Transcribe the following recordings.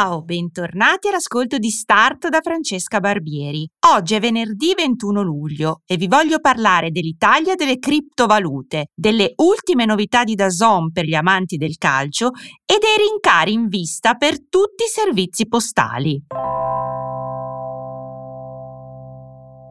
Ciao, bentornati all'ascolto di Start da Francesca Barbieri. Oggi è venerdì 21 luglio e vi voglio parlare dell'Italia delle criptovalute, delle ultime novità di Dazon per gli amanti del calcio e dei rincari in vista per tutti i servizi postali.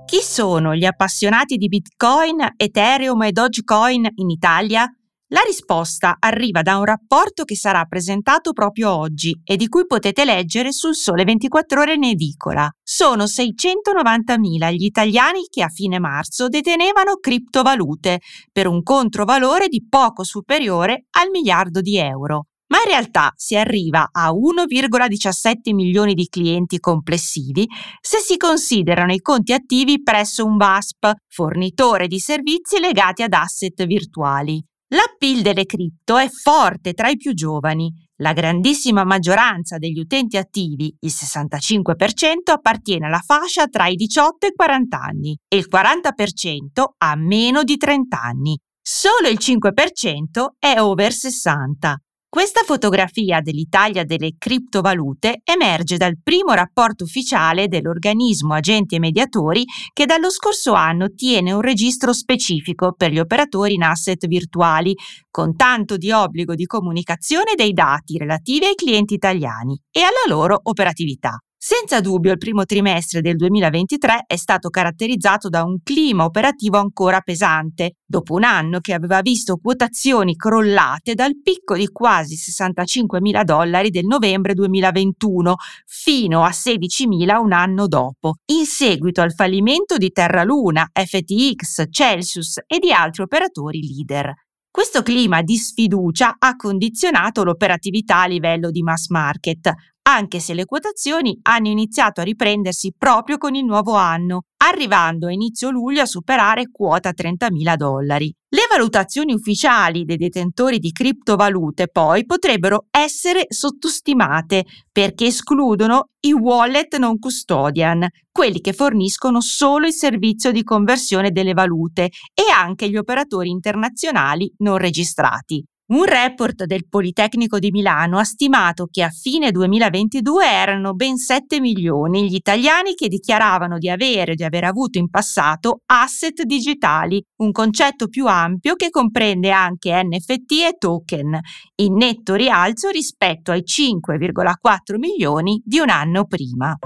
Chi sono gli appassionati di Bitcoin, Ethereum e Dogecoin in Italia? La risposta arriva da un rapporto che sarà presentato proprio oggi e di cui potete leggere sul Sole 24 ore in edicola. Sono 690.000 gli italiani che a fine marzo detenevano criptovalute per un controvalore di poco superiore al miliardo di euro. Ma in realtà si arriva a 1,17 milioni di clienti complessivi se si considerano i conti attivi presso un VASP, fornitore di servizi legati ad asset virtuali. L'appeal delle cripto è forte tra i più giovani. La grandissima maggioranza degli utenti attivi, il 65%, appartiene alla fascia tra i 18 e i 40 anni e il 40% ha meno di 30 anni. Solo il 5% è over 60. Questa fotografia dell'Italia delle criptovalute emerge dal primo rapporto ufficiale dell'organismo agenti e mediatori che dallo scorso anno tiene un registro specifico per gli operatori in asset virtuali, con tanto di obbligo di comunicazione dei dati relativi ai clienti italiani e alla loro operatività. Senza dubbio il primo trimestre del 2023 è stato caratterizzato da un clima operativo ancora pesante, dopo un anno che aveva visto quotazioni crollate dal picco di quasi 65 mila dollari del novembre 2021 fino a 16 mila un anno dopo, in seguito al fallimento di Terra Luna, FTX, Celsius e di altri operatori leader. Questo clima di sfiducia ha condizionato l'operatività a livello di mass market, anche se le quotazioni hanno iniziato a riprendersi proprio con il nuovo anno, arrivando a inizio luglio a superare quota 30.000 dollari. Le valutazioni ufficiali dei detentori di criptovalute poi potrebbero essere sottostimate perché escludono i wallet non custodian, quelli che forniscono solo il servizio di conversione delle valute e anche gli operatori internazionali non registrati. Un report del Politecnico di Milano ha stimato che a fine 2022 erano ben 7 milioni gli italiani che dichiaravano di avere o di aver avuto in passato asset digitali, un concetto più ampio che comprende anche NFT e token, in netto rialzo rispetto ai 5,4 milioni di un anno prima.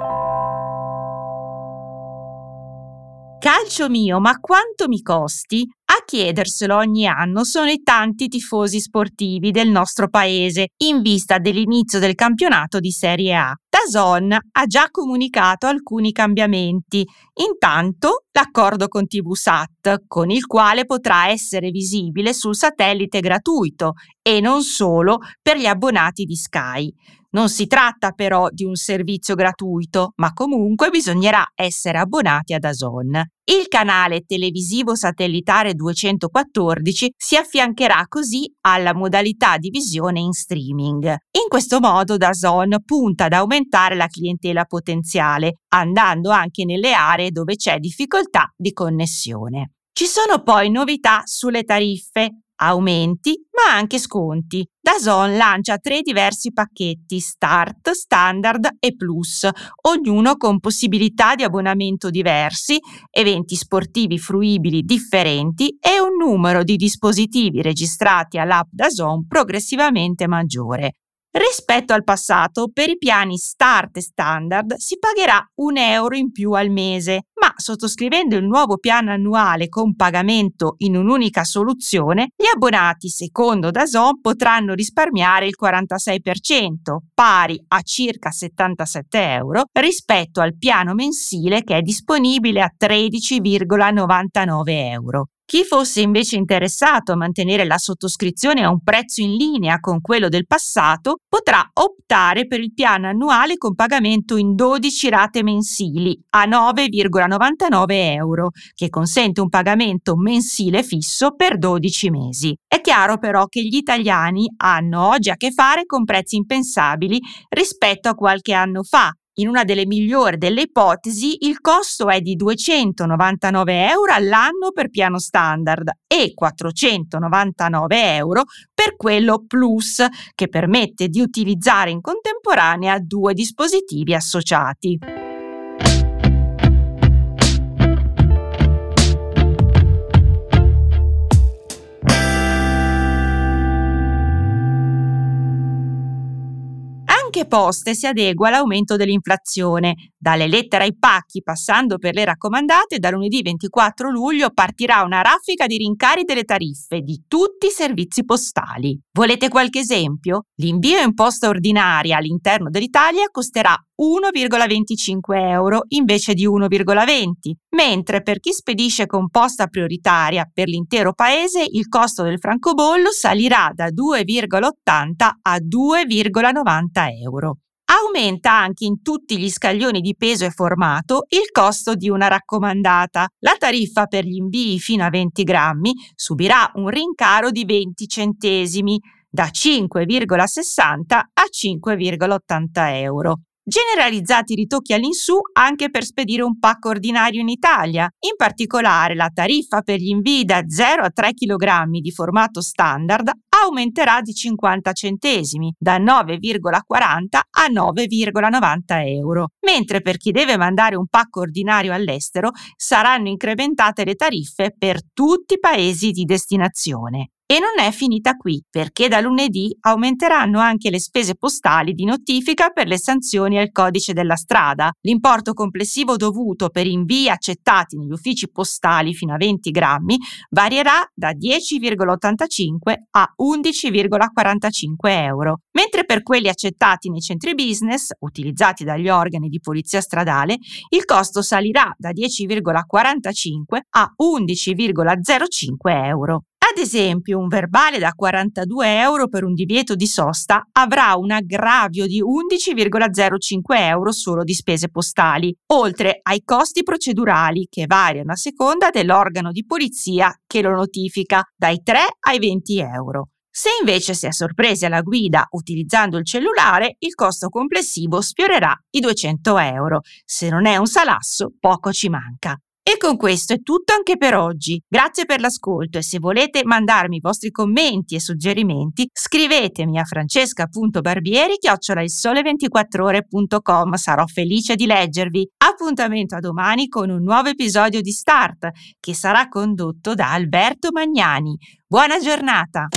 Calcio mio, ma quanto mi costi? A chiederselo ogni anno sono i tanti tifosi sportivi del nostro paese in vista dell'inizio del campionato di Serie A. Dazon ha già comunicato alcuni cambiamenti. Intanto l'accordo con TVSAT, con il quale potrà essere visibile sul satellite gratuito e non solo per gli abbonati di Sky. Non si tratta però di un servizio gratuito, ma comunque bisognerà essere abbonati ad Azon. Il canale televisivo satellitare 214 si affiancherà così alla modalità di visione in streaming. In questo modo Dazon punta ad aumentare la clientela potenziale, andando anche nelle aree dove c'è difficoltà di connessione. Ci sono poi novità sulle tariffe aumenti ma anche sconti. Dazon lancia tre diversi pacchetti Start, Standard e Plus, ognuno con possibilità di abbonamento diversi, eventi sportivi fruibili differenti e un numero di dispositivi registrati all'app Dazon progressivamente maggiore. Rispetto al passato, per i piani Start e Standard si pagherà un euro in più al mese, sottoscrivendo il nuovo piano annuale con pagamento in un'unica soluzione, gli abbonati secondo Dazon potranno risparmiare il 46%, pari a circa 77 euro, rispetto al piano mensile che è disponibile a 13,99 euro. Chi fosse invece interessato a mantenere la sottoscrizione a un prezzo in linea con quello del passato potrà optare per il piano annuale con pagamento in 12 rate mensili a 9,99 euro, che consente un pagamento mensile fisso per 12 mesi. È chiaro però che gli italiani hanno oggi a che fare con prezzi impensabili rispetto a qualche anno fa in una delle migliori delle ipotesi, il costo è di 299 euro all'anno per piano standard e 499 euro per quello plus, che permette di utilizzare in contemporanea due dispositivi associati. Poste si adegua all'aumento dell'inflazione. Dalle lettere ai pacchi, passando per le raccomandate, da lunedì 24 luglio partirà una raffica di rincari delle tariffe di tutti i servizi postali. Volete qualche esempio? L'invio in posta ordinaria all'interno dell'Italia costerà 1,25 euro invece di 1,20, mentre per chi spedisce con posta prioritaria per l'intero paese il costo del francobollo salirà da 2,80 a 2,90 euro. Aumenta anche in tutti gli scaglioni di peso e formato il costo di una raccomandata. La tariffa per gli invii fino a 20 grammi subirà un rincaro di 20 centesimi, da 5,60 a 5,80 euro. Generalizzati ritocchi all'insù anche per spedire un pacco ordinario in Italia. In particolare la tariffa per gli invii da 0 a 3 kg di formato standard aumenterà di 50 centesimi, da 9,40 a 9,90 euro, mentre per chi deve mandare un pacco ordinario all'estero saranno incrementate le tariffe per tutti i paesi di destinazione. E non è finita qui, perché da lunedì aumenteranno anche le spese postali di notifica per le sanzioni al codice della strada. L'importo complessivo dovuto per invii accettati negli uffici postali fino a 20 grammi varierà da 10,85 a 11,45 euro, mentre per quelli accettati nei centri business, utilizzati dagli organi di polizia stradale, il costo salirà da 10,45 a 11,05 euro. Ad esempio, un verbale da 42 euro per un divieto di sosta avrà un aggravio di 11,05 euro solo di spese postali, oltre ai costi procedurali che variano a seconda dell'organo di polizia che lo notifica, dai 3 ai 20 euro. Se invece si è sorpresi alla guida utilizzando il cellulare, il costo complessivo sfiorerà i 200 euro. Se non è un salasso, poco ci manca. E con questo è tutto anche per oggi. Grazie per l'ascolto e se volete mandarmi i vostri commenti e suggerimenti, scrivetemi a francesca.barbieri chiocciolailsole24ore.com. Sarò felice di leggervi. Appuntamento a domani con un nuovo episodio di Start che sarà condotto da Alberto Magnani. Buona giornata!